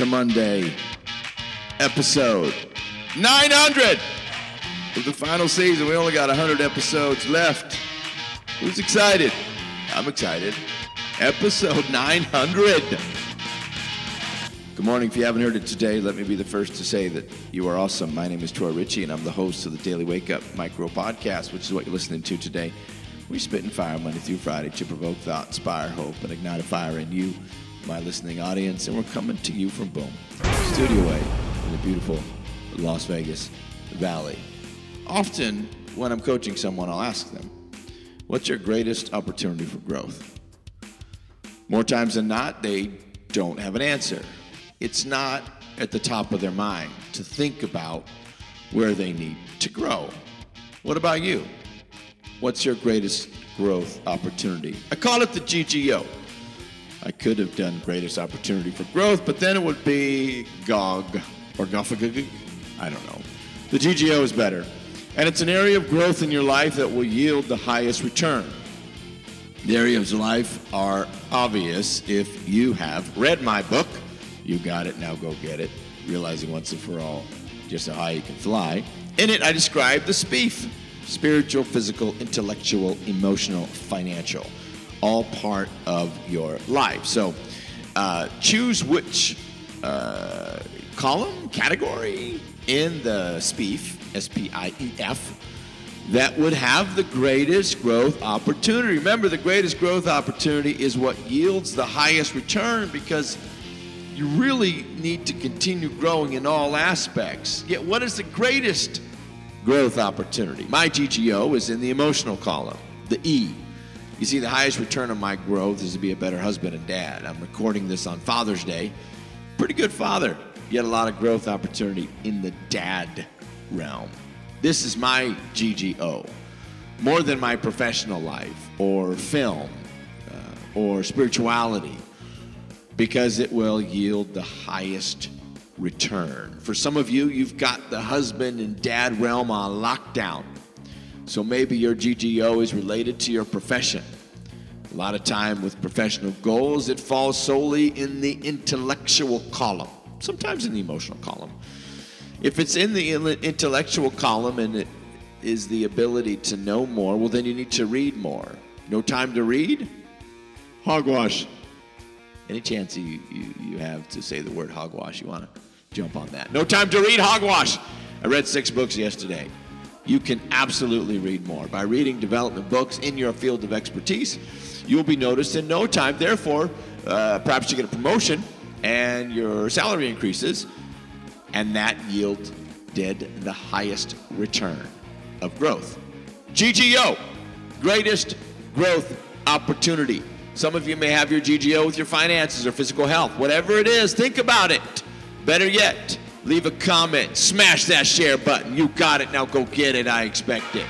It's a Monday episode 900 of the final season. We only got 100 episodes left. Who's excited? I'm excited. Episode 900. Good morning. If you haven't heard it today, let me be the first to say that you are awesome. My name is Troy Ritchie, and I'm the host of the Daily Wake Up Micro Podcast, which is what you're listening to today. We spit and fire Monday through Friday to provoke thought, inspire hope, and ignite a fire in you, my listening audience. And we're coming to you from Boom, Studio A in the beautiful Las Vegas Valley. Often, when I'm coaching someone, I'll ask them, What's your greatest opportunity for growth? More times than not, they don't have an answer. It's not at the top of their mind to think about where they need to grow. What about you? What's your greatest growth opportunity? I call it the GGO. I could have done greatest opportunity for growth, but then it would be GOG or GOFAGG. I don't know. The GGO is better. And it's an area of growth in your life that will yield the highest return. The areas of life are obvious if you have read my book. You got it, now go get it. Realizing once and for all just how high you can fly. In it, I describe the SPEEF spiritual, physical, intellectual, emotional, financial, all part of your life. So uh, choose which uh, column, category in the SPEEF, S P I E F, that would have the greatest growth opportunity. Remember, the greatest growth opportunity is what yields the highest return because you really need to continue growing in all aspects. Yet, what is the greatest growth opportunity? My GGO is in the emotional column, the E. You see, the highest return on my growth is to be a better husband and dad. I'm recording this on Father's Day. Pretty good father, yet a lot of growth opportunity in the dad realm. This is my GGO, more than my professional life or film uh, or spirituality, because it will yield the highest return. For some of you, you've got the husband and dad realm on lockdown. So maybe your GGO is related to your profession. A lot of time with professional goals, it falls solely in the intellectual column, sometimes in the emotional column. If it's in the intellectual column and it is the ability to know more, well, then you need to read more. No time to read? Hogwash. Any chance you, you, you have to say the word hogwash, you want to jump on that. No time to read hogwash. I read six books yesterday. You can absolutely read more. By reading development books in your field of expertise, you will be noticed in no time. Therefore, uh, perhaps you get a promotion and your salary increases and that yield yielded the highest return of growth. GGO, greatest growth opportunity. Some of you may have your GGO with your finances or physical health. Whatever it is, think about it. Better yet, leave a comment, smash that share button. You got it, now go get it. I expect it.